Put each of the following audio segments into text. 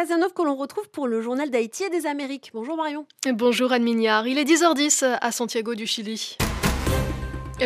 Casanov que l'on retrouve pour le journal d'Haïti et des Amériques. Bonjour Marion. Bonjour Anne Mignard, il est 10h10 à Santiago du Chili.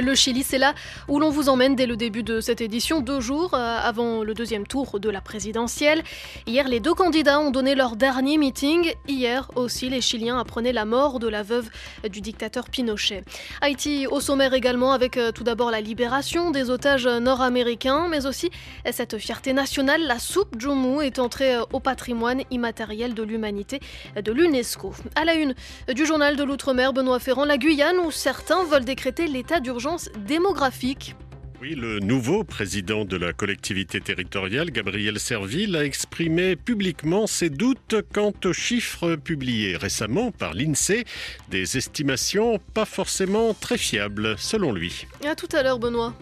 Le Chili, c'est là où l'on vous emmène dès le début de cette édition, deux jours euh, avant le deuxième tour de la présidentielle. Hier, les deux candidats ont donné leur dernier meeting. Hier aussi, les Chiliens apprenaient la mort de la veuve du dictateur Pinochet. Haïti au sommaire également avec euh, tout d'abord la libération des otages nord-américains, mais aussi cette fierté nationale. La soupe Djoumou est entrée euh, au patrimoine immatériel de l'humanité de l'UNESCO. À la une du journal de l'Outre-mer, Benoît Ferrand, la Guyane, où certains veulent décréter l'état d'urgence démographique. Oui, le nouveau président de la collectivité territoriale, Gabriel Serville, a exprimé publiquement ses doutes quant aux chiffres publiés récemment par l'INSEE, des estimations pas forcément très fiables, selon lui. À tout à l'heure, Benoît.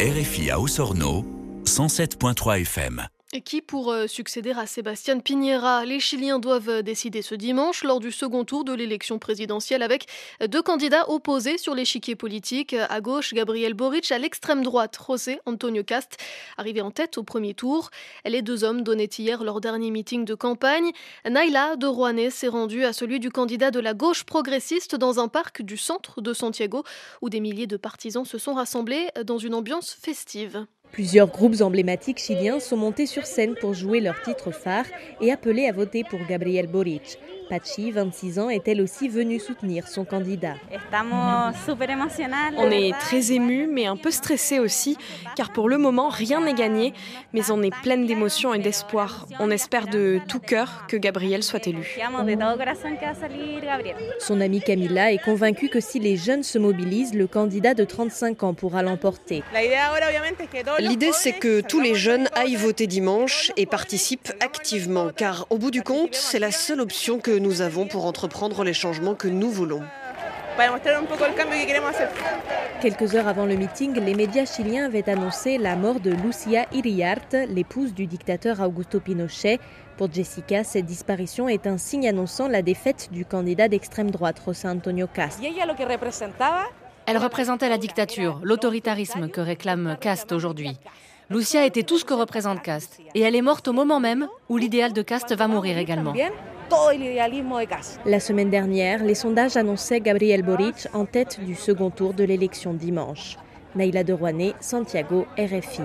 RFI à Osorno, 107.3 FM. Qui pour euh, succéder à Sébastien Piñera Les Chiliens doivent euh, décider ce dimanche lors du second tour de l'élection présidentielle avec euh, deux candidats opposés sur l'échiquier politique. À gauche, Gabriel Boric, à l'extrême droite, José Antonio Cast, arrivé en tête au premier tour. Les deux hommes donnaient hier leur dernier meeting de campagne. Naila de Rouanet s'est rendue à celui du candidat de la gauche progressiste dans un parc du centre de Santiago où des milliers de partisans se sont rassemblés dans une ambiance festive. Plusieurs groupes emblématiques chiliens sont montés sur scène pour jouer leur titre phare et appeler à voter pour Gabriel Boric. Pachi, 26 ans, est elle aussi venue soutenir son candidat. On est très ému, mais un peu stressé aussi, car pour le moment, rien n'est gagné, mais on est pleine d'émotions et d'espoir. On espère de tout cœur que Gabriel soit élu. Son amie Camilla est convaincue que si les jeunes se mobilisent, le candidat de 35 ans pourra l'emporter. L'idée, c'est que tous les jeunes aillent voter dimanche et participent activement, car au bout du compte, c'est la seule option que nous avons pour entreprendre les changements que nous voulons. Quelques heures avant le meeting, les médias chiliens avaient annoncé la mort de Lucia Iriart, l'épouse du dictateur Augusto Pinochet. Pour Jessica, cette disparition est un signe annonçant la défaite du candidat d'extrême droite, José Antonio Cast. Elle représentait la dictature, l'autoritarisme que réclame Cast aujourd'hui. Lucia était tout ce que représente Cast. Et elle est morte au moment même où l'idéal de Cast va mourir également. La semaine dernière, les sondages annonçaient Gabriel Boric en tête du second tour de l'élection dimanche. Naïla de Santiago, RFI.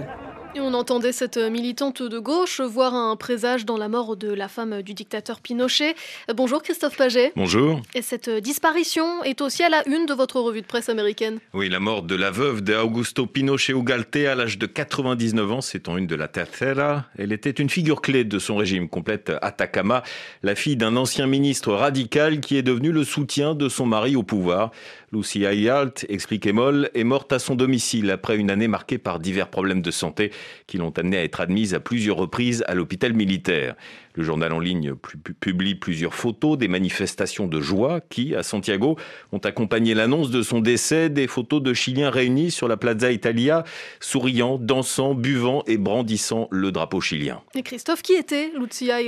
Et on entendait cette militante de gauche voir un présage dans la mort de la femme du dictateur Pinochet. Bonjour Christophe Paget. Bonjour. Et cette disparition est aussi à la une de votre revue de presse américaine. Oui, la mort de la veuve d'Augusto Pinochet Ugalte à l'âge de 99 ans, c'est en une de la Tercera. Elle était une figure clé de son régime complète Atacama, la fille d'un ancien ministre radical qui est devenu le soutien de son mari au pouvoir. Lucia Yalt, explique Emol, est morte à son domicile après une année marquée par divers problèmes de santé qui l'ont amenée à être admise à plusieurs reprises à l'hôpital militaire. Le journal en ligne publie plusieurs photos des manifestations de joie qui, à Santiago, ont accompagné l'annonce de son décès, des photos de Chiliens réunis sur la Plaza Italia, souriant, dansant, buvant et brandissant le drapeau chilien. Et Christophe, qui était Lucia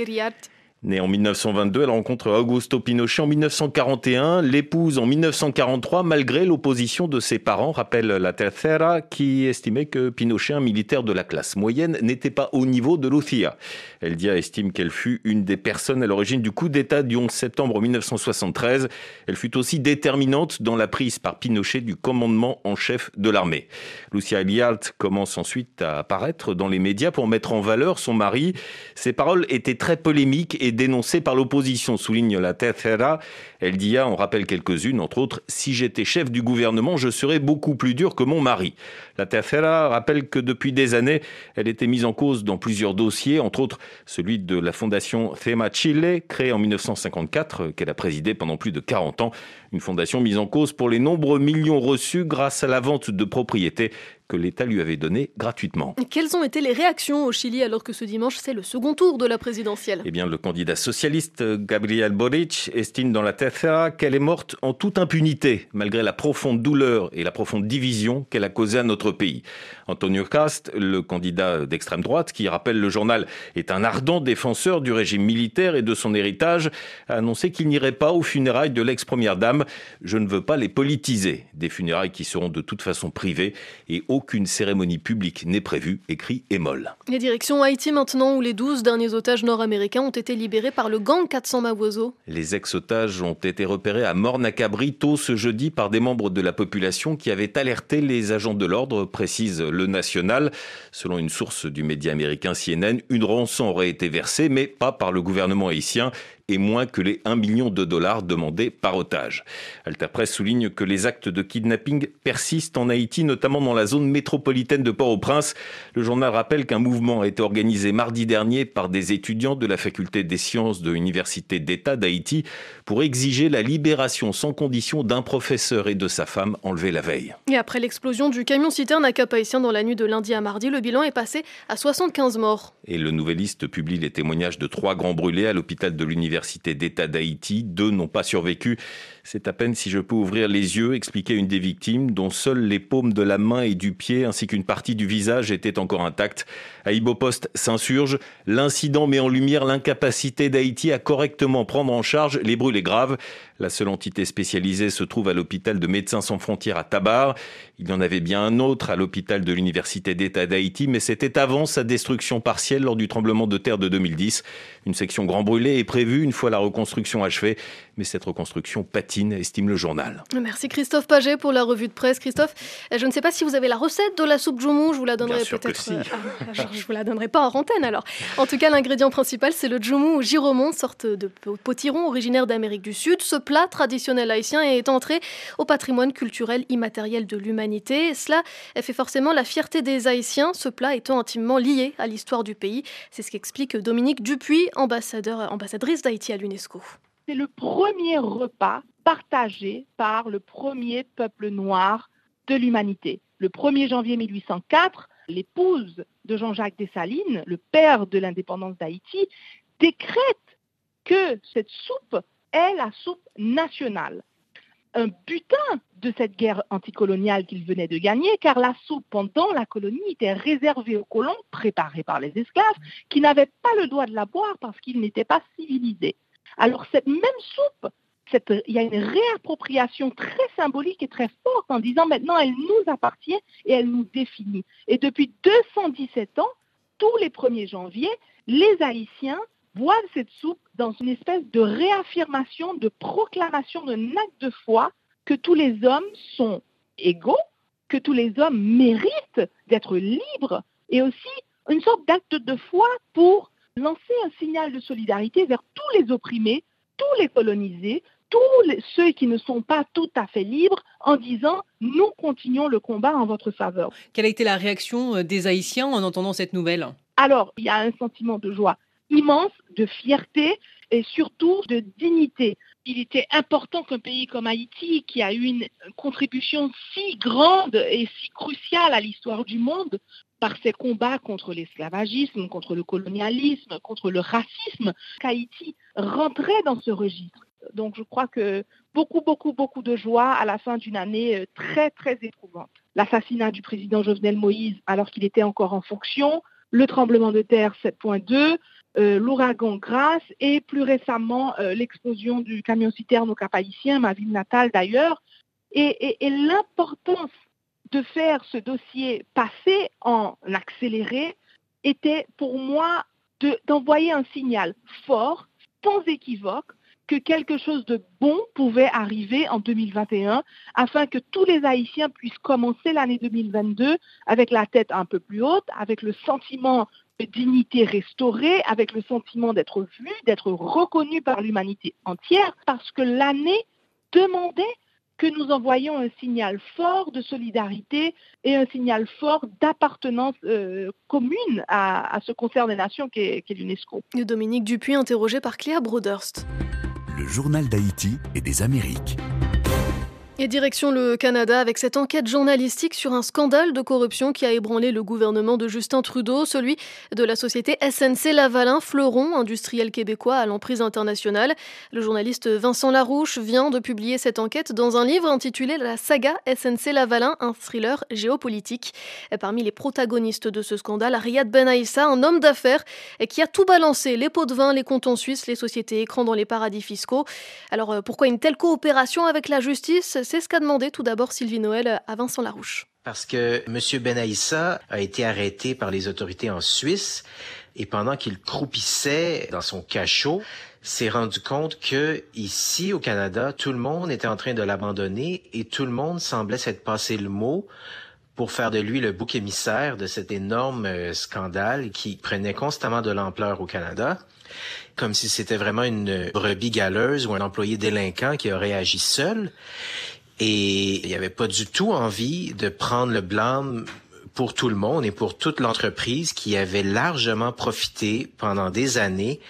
Née en 1922, elle rencontre Augusto Pinochet en 1941, l'épouse en 1943 malgré l'opposition de ses parents, rappelle la Tercera, qui estimait que Pinochet, un militaire de la classe moyenne, n'était pas au niveau de Lucia. Eldia estime qu'elle fut une des personnes à l'origine du coup d'État du 11 septembre 1973. Elle fut aussi déterminante dans la prise par Pinochet du commandement en chef de l'armée. Lucia Elialt commence ensuite à apparaître dans les médias pour mettre en valeur son mari. Ses paroles étaient très polémiques et dénoncée par l'opposition, souligne la Tercera. Elle dit, en rappelle quelques-unes, entre autres, si j'étais chef du gouvernement, je serais beaucoup plus dur que mon mari. La Tercera rappelle que depuis des années, elle était mise en cause dans plusieurs dossiers, entre autres celui de la fondation Thema Chile, créée en 1954, qu'elle a présidée pendant plus de 40 ans. Une fondation mise en cause pour les nombreux millions reçus grâce à la vente de propriétés que l'État lui avait donné gratuitement. quelles ont été les réactions au Chili alors que ce dimanche c'est le second tour de la présidentielle? Eh bien, le candidat socialiste Gabriel Boric estime dans la Tercera qu'elle est morte en toute impunité, malgré la profonde douleur et la profonde division qu'elle a causée à notre pays. Antonio Cast, le candidat d'extrême droite, qui rappelle le journal est un ardent défenseur du régime militaire et de son héritage, a annoncé qu'il n'irait pas aux funérailles de l'ex-première dame. Je ne veux pas les politiser. Des funérailles qui seront de toute façon privées et aucune cérémonie publique n'est prévue, écrit Emol. Les directions Haïti maintenant, où les 12 derniers otages nord-américains ont été libérés par le gang 400 Mawozo. Les ex-otages ont été repérés à Mornacabri tôt ce jeudi par des membres de la population qui avaient alerté les agents de l'ordre, précise le National. Selon une source du média américain CNN, une rançon aurait été versée, mais pas par le gouvernement haïtien et moins que les 1 million de dollars demandés par otage. Alta Press souligne que les actes de kidnapping persistent en Haïti, notamment dans la zone métropolitaine de Port-au-Prince. Le journal rappelle qu'un mouvement a été organisé mardi dernier par des étudiants de la faculté des sciences de l'Université d'État d'Haïti pour exiger la libération sans condition d'un professeur et de sa femme enlevés la veille. Et après l'explosion du camion citerne à Cap-Haïtien dans la nuit de lundi à mardi, le bilan est passé à 75 morts. Et le Nouvelliste publie les témoignages de trois grands brûlés à l'hôpital de l'Université l'Université d'État d'Haïti. Deux n'ont pas survécu. C'est à peine si je peux ouvrir les yeux, expliquait une des victimes, dont seules les paumes de la main et du pied ainsi qu'une partie du visage étaient encore intactes. Aïbopost s'insurge. L'incident met en lumière l'incapacité d'Haïti à correctement prendre en charge les brûlés graves. La seule entité spécialisée se trouve à l'hôpital de Médecins sans frontières à Tabar. Il y en avait bien un autre à l'hôpital de l'Université d'État d'Haïti, mais c'était avant sa destruction partielle lors du tremblement de terre de 2010. Une section grand brûlé est prévue une fois la reconstruction achevée, mais cette reconstruction patine, estime le journal. Merci Christophe Paget pour la revue de presse. Christophe, je ne sais pas si vous avez la recette de la soupe Joumou, je vous la donnerai peut-être. Si. Euh, ah, je vous la donnerai pas en antenne alors. En tout cas, l'ingrédient principal, c'est le Joumou giromon, sorte de potiron originaire d'Amérique du Sud. Ce plat traditionnel haïtien est entré au patrimoine culturel immatériel de l'humanité. Cela fait forcément la fierté des Haïtiens, ce plat étant intimement lié à l'histoire du pays. C'est ce qu'explique Dominique Dupuis, ambassadeur, ambassadrice d'Haïti à l'UNESCO. C'est le premier repas partagé par le premier peuple noir de l'humanité. Le 1er janvier 1804, l'épouse de Jean-Jacques Dessalines, le père de l'indépendance d'Haïti, décrète que cette soupe est la soupe nationale. Un butin de cette guerre anticoloniale qu'il venait de gagner, car la soupe pendant la colonie était réservée aux colons, préparée par les esclaves, qui n'avaient pas le droit de la boire parce qu'ils n'étaient pas civilisés. Alors cette même soupe, il y a une réappropriation très symbolique et très forte en disant maintenant elle nous appartient et elle nous définit. Et depuis 217 ans, tous les 1er janvier, les Haïtiens boivent cette soupe dans une espèce de réaffirmation, de proclamation d'un acte de foi que tous les hommes sont égaux, que tous les hommes méritent d'être libres et aussi une sorte d'acte de foi pour lancer un signal de solidarité vers tous les opprimés, tous les colonisés, tous ceux qui ne sont pas tout à fait libres en disant nous continuons le combat en votre faveur. Quelle a été la réaction euh, des Haïtiens en entendant cette nouvelle? Alors, il y a un sentiment de joie immense, de fierté et surtout de dignité. Il était important qu'un pays comme Haïti, qui a eu une contribution si grande et si cruciale à l'histoire du monde, par ses combats contre l'esclavagisme, contre le colonialisme, contre le racisme, qu'Haïti rentrait dans ce registre. Donc je crois que beaucoup, beaucoup, beaucoup de joie à la fin d'une année euh, très, très éprouvante. L'assassinat du président Jovenel Moïse alors qu'il était encore en fonction, le tremblement de terre 7.2, euh, l'ouragan Grasse et plus récemment euh, l'explosion du camion-citerne au Cap-Haïtien, ma ville natale d'ailleurs, et l'importance de faire ce dossier passer en accéléré était pour moi d'envoyer un signal fort, sans équivoque, que quelque chose de bon pouvait arriver en 2021 afin que tous les Haïtiens puissent commencer l'année 2022 avec la tête un peu plus haute, avec le sentiment dignité restaurée, avec le sentiment d'être vu, d'être reconnu par l'humanité entière, parce que l'année demandait que nous envoyons un signal fort de solidarité et un signal fort d'appartenance euh, commune à, ce concert des nations qu'est l'UNESCO. Dominique Dupuis, interrogé par Cléa Broderst. Le journal d'Haïti et des Amériques. Et direction le Canada avec cette enquête journalistique sur un scandale de corruption qui a ébranlé le gouvernement de Justin Trudeau, celui de la société SNC Lavalin, fleuron industriel québécois à l'emprise internationale. Le journaliste Vincent Larouche vient de publier cette enquête dans un livre intitulé La saga SNC Lavalin, un thriller géopolitique. parmi les protagonistes de ce scandale, Riyad Ben Aïssa, un homme d'affaires qui a tout balancé, les pots de vin, les comptes en Suisse, les sociétés écrans dans les paradis fiscaux. Alors pourquoi une telle coopération avec la justice? C'est ce qu'a demandé tout d'abord Sylvie Noël à Vincent Larouche. parce que M. Benaïssa a été arrêté par les autorités en Suisse et pendant qu'il croupissait dans son cachot, s'est rendu compte que ici au Canada, tout le monde était en train de l'abandonner et tout le monde semblait s'être passé le mot pour faire de lui le bouc émissaire de cet énorme euh, scandale qui prenait constamment de l'ampleur au Canada, comme si c'était vraiment une brebis galeuse ou un employé délinquant qui aurait agi seul. Et il n'y avait pas du tout envie de prendre le blâme pour tout le monde et pour toute l'entreprise qui avait largement profité pendant des années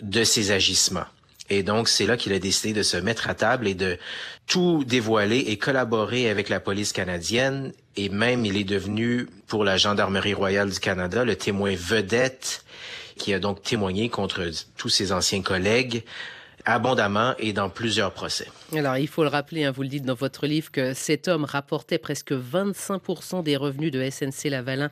de ses agissements. Et donc, c'est là qu'il a décidé de se mettre à table et de tout dévoiler et collaborer avec la police canadienne. Et même, il est devenu, pour la Gendarmerie royale du Canada, le témoin vedette qui a donc témoigné contre tous ses anciens collègues abondamment et dans plusieurs procès. Alors, il faut le rappeler, hein, vous le dites dans votre livre, que cet homme rapportait presque 25% des revenus de SNC Lavalin.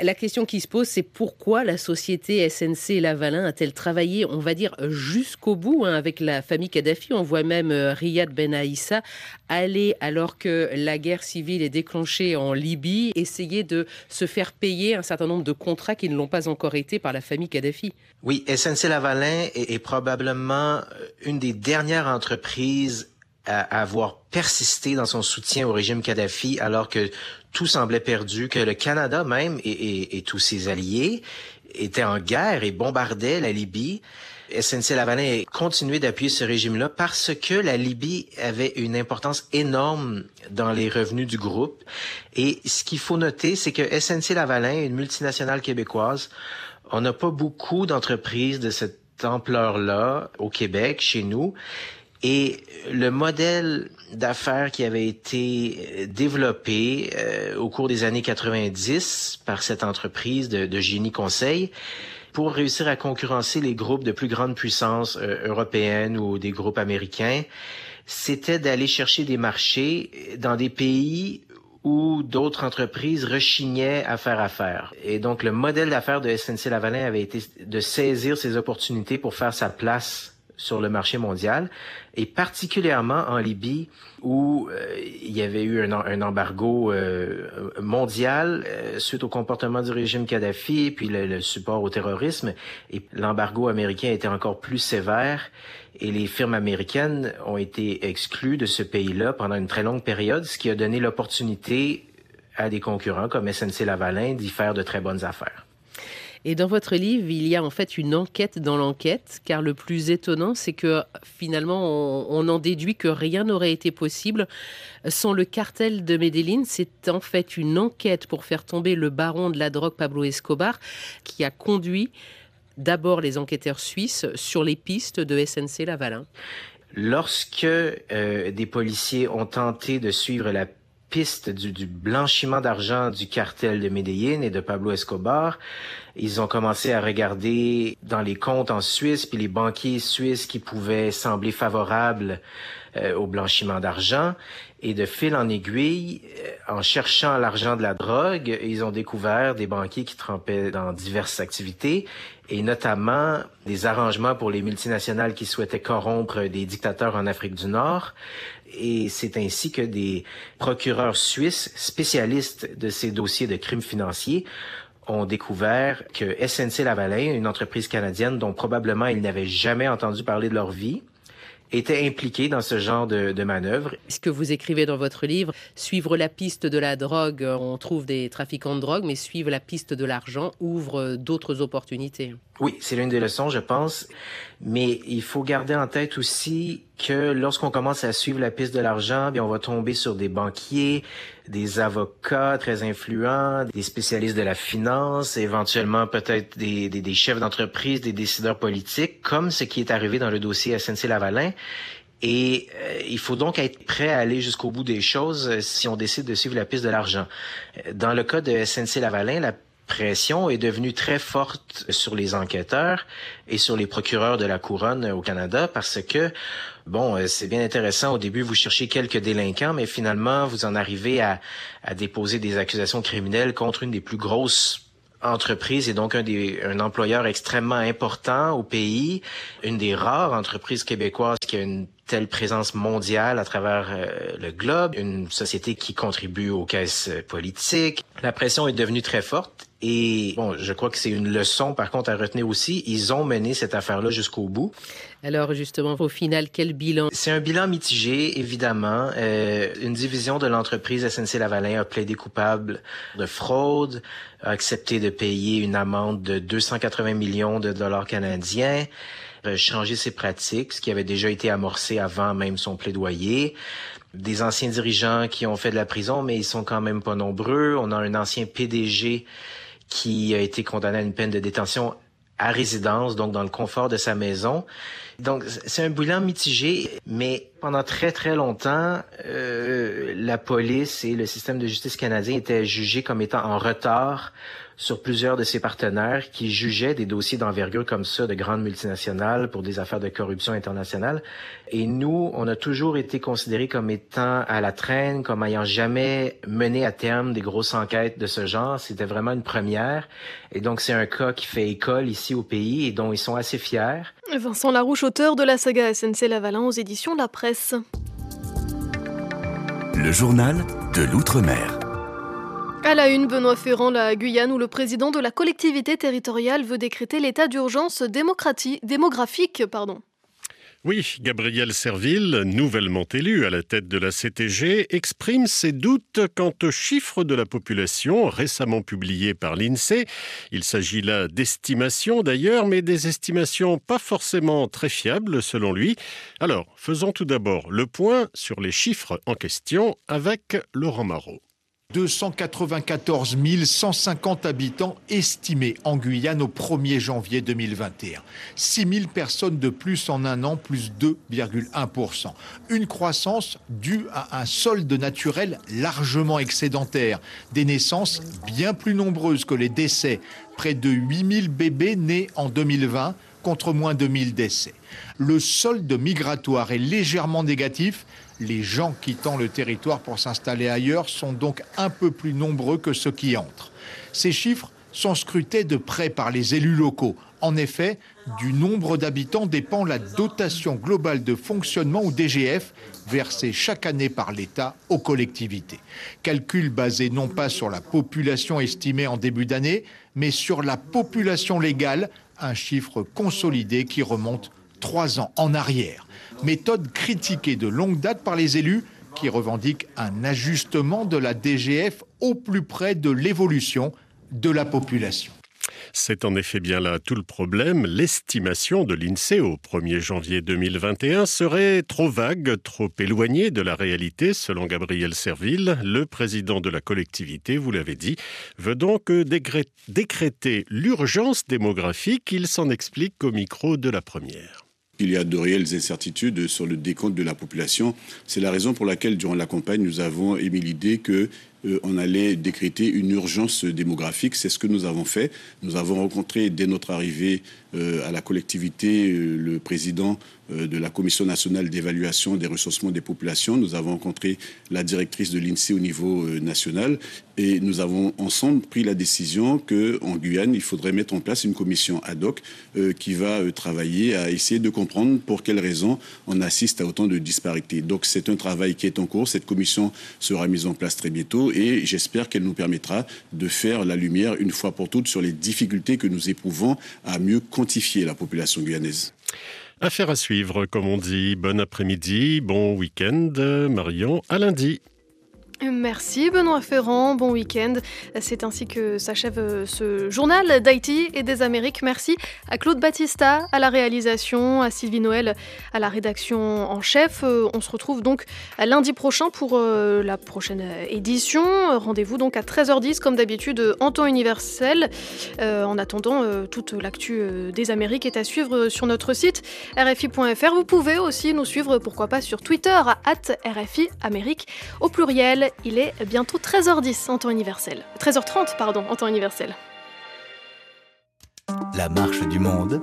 La question qui se pose, c'est pourquoi la société SNC Lavalin a-t-elle travaillé, on va dire, jusqu'au bout hein, avec la famille Kadhafi? On voit même euh, Riyad Ben Aïssa aller, alors que la guerre civile est déclenchée en Libye, essayer de se faire payer un certain nombre de contrats qui ne l'ont pas encore été par la famille Kadhafi. Oui, SNC Lavalin est, est probablement euh, une des dernières entreprises à avoir persisté dans son soutien au régime Kadhafi alors que tout semblait perdu, que le Canada même et, tous ses alliés étaient en guerre et bombardaient la Libye. SNC-Lavalin a continué d'appuyer ce régime-là parce que la Libye avait une importance énorme dans les revenus du groupe. Et ce qu'il faut noter, c'est que SNC-Lavalin, une multinationale québécoise, on n'a pas beaucoup d'entreprises de cette ampleur-là au Québec, chez nous. Et le modèle d'affaires qui avait été développé euh, au cours des années 90 par cette entreprise de, de, génie conseil pour réussir à concurrencer les groupes de plus grande puissance euh, européenne ou des groupes américains, c'était d'aller chercher des marchés dans des pays où d'autres entreprises rechignaient à faire affaire. Et donc, le modèle d'affaires de SNC-Lavalin avait été de saisir ces opportunités pour faire sa place sur le marché mondial, et particulièrement en Libye, où euh, il y avait eu un, un embargo euh, mondial euh, suite au comportement du régime Kadhafi, puis le, le support au terrorisme, et l'embargo américain était encore plus sévère, et les firmes américaines ont été exclues de ce pays-là pendant une très longue période, ce qui a donné l'opportunité à des concurrents comme SNC Lavalin d'y faire de très bonnes affaires. Et dans votre livre, il y a en fait une enquête dans l'enquête, car le plus étonnant, c'est que finalement, on, en déduit que rien n'aurait été possible sans le cartel de Medellín. C'est en fait une enquête pour faire tomber le baron de la drogue Pablo Escobar qui a conduit d'abord les enquêteurs suisses sur les pistes de SNC Lavalin. Lorsque euh, des policiers ont tenté de suivre la piste du, blanchiment d'argent du cartel de Medellín et de Pablo Escobar. Ils ont commencé à regarder dans les comptes en Suisse, puis les banquiers suisses qui pouvaient sembler favorables euh, au blanchiment d'argent. Et de fil en aiguille, euh, en cherchant l'argent de la drogue, ils ont découvert des banquiers qui trempaient dans diverses activités et notamment des arrangements pour les multinationales qui souhaitaient corrompre des dictateurs en Afrique du Nord. Et c'est ainsi que des procureurs suisses spécialistes de ces dossiers de crimes financiers ont découvert que SNC Lavalin, une entreprise canadienne dont probablement ils n'avaient jamais entendu parler de leur vie, étaient impliqués dans ce genre de, de manœuvre. Ce que vous écrivez dans votre livre, suivre la piste de la drogue, on trouve des trafiquants de drogue, mais suivre la piste de l'argent ouvre d'autres opportunités. Oui, c'est l'une des leçons, je pense. Mais il faut garder en tête aussi que lorsqu'on commence à suivre la piste de l'argent, bien, on va tomber sur des banquiers, des avocats très influents, des spécialistes de la finance, éventuellement peut-être des, des, des chefs d'entreprise, des décideurs politiques, comme ce qui est arrivé dans le dossier SNC-Lavalin. Et euh, il faut donc être prêt à aller jusqu'au bout des choses euh, si on décide de suivre la piste de l'argent. Dans le cas de SNC-Lavalin, la pression est devenue très forte sur les enquêteurs et sur les procureurs de la couronne au Canada parce que, bon, c'est bien intéressant. Au début, vous cherchez quelques délinquants, mais finalement, vous en arrivez à, à déposer des accusations criminelles contre une des plus grosses entreprise et donc un, des, un employeur extrêmement important au pays, une des rares entreprises québécoises qui a une telle présence mondiale à travers euh, le globe, une société qui contribue aux caisses politiques. La pression est devenue très forte et bon, je crois que c'est une leçon par contre à retenir aussi. Ils ont mené cette affaire-là jusqu'au bout. Alors justement, au final, quel bilan? C'est un bilan mitigé, évidemment. Euh, une division de l'entreprise SNC-Lavalin a plaidé coupable de fraude, a accepté de payer une amende de 280 millions de dollars canadiens changer ses pratiques, ce qui avait déjà été amorcé avant même son plaidoyer. Des anciens dirigeants qui ont fait de la prison, mais ils sont quand même pas nombreux. On a un ancien PDG qui a été condamné à une peine de détention à résidence, donc dans le confort de sa maison. Donc c'est un bilan mitigé, mais pendant très très longtemps, euh, la police et le système de justice canadien étaient jugés comme étant en retard sur plusieurs de ses partenaires qui jugeaient des dossiers d'envergure comme ça de grandes multinationales pour des affaires de corruption internationale. Et nous, on a toujours été considérés comme étant à la traîne, comme ayant jamais mené à terme des grosses enquêtes de ce genre. C'était vraiment une première. Et donc, c'est un cas qui fait école ici au pays et dont ils sont assez fiers. Vincent Larouche, auteur de la saga SNC Lavalin aux éditions La Presse. Le journal de l'Outre-mer. À la une, Benoît Ferrand, la Guyane, où le président de la collectivité territoriale veut décréter l'état d'urgence démographique. Pardon. Oui, Gabriel Serville, nouvellement élu à la tête de la CTG, exprime ses doutes quant aux chiffres de la population récemment publiés par l'INSEE. Il s'agit là d'estimations d'ailleurs, mais des estimations pas forcément très fiables selon lui. Alors, faisons tout d'abord le point sur les chiffres en question avec Laurent Marot. 294 150 habitants estimés en Guyane au 1er janvier 2021. 6 000 personnes de plus en un an, plus 2,1%. Une croissance due à un solde naturel largement excédentaire. Des naissances bien plus nombreuses que les décès. Près de 8 000 bébés nés en 2020 contre moins de 1000 décès. Le solde migratoire est légèrement négatif les gens quittant le territoire pour s'installer ailleurs sont donc un peu plus nombreux que ceux qui entrent. Ces chiffres sont scrutés de près par les élus locaux. En effet, du nombre d'habitants dépend la dotation globale de fonctionnement ou DGF versée chaque année par l'État aux collectivités. Calcul basé non pas sur la population estimée en début d'année, mais sur la population légale, un chiffre consolidé qui remonte trois ans en arrière méthode critiquée de longue date par les élus qui revendiquent un ajustement de la DGF au plus près de l'évolution de la population. C'est en effet bien là tout le problème. L'estimation de l'INSEE au 1er janvier 2021 serait trop vague, trop éloignée de la réalité, selon Gabriel Serville. Le président de la collectivité, vous l'avez dit, veut donc décréter l'urgence démographique. Il s'en explique au micro de la première. Il y a de réelles incertitudes sur le décompte de la population. C'est la raison pour laquelle, durant la campagne, nous avons émis l'idée que euh, on allait décréter une urgence démographique. C'est ce que nous avons fait. Nous avons rencontré dès notre arrivée euh, à la collectivité euh, le président de la Commission nationale d'évaluation des ressourcements des populations. Nous avons rencontré la directrice de l'INSEE au niveau national et nous avons ensemble pris la décision qu'en Guyane, il faudrait mettre en place une commission ad hoc qui va travailler à essayer de comprendre pour quelles raisons on assiste à autant de disparités. Donc c'est un travail qui est en cours. Cette commission sera mise en place très bientôt et j'espère qu'elle nous permettra de faire la lumière une fois pour toutes sur les difficultés que nous éprouvons à mieux quantifier la population guyanaise. Affaire à suivre, comme on dit. Bon après-midi, bon week-end. Marion, à lundi. Merci Benoît Ferrand, bon week-end. C'est ainsi que s'achève euh, ce journal d'Haïti et des Amériques. Merci à Claude Battista à la réalisation, à Sylvie Noël à la rédaction en chef. Euh, on se retrouve donc lundi prochain pour euh, la prochaine édition. Rendez-vous donc à 13h10 comme d'habitude en temps universel. En attendant, toute l'actu des Amériques est à suivre sur notre site rfi.fr. Vous pouvez aussi nous suivre, pourquoi pas, sur Twitter à RFI Amérique au pluriel. Il est bientôt 13h10 en temps universel. 13h30, pardon, en temps universel. La marche du monde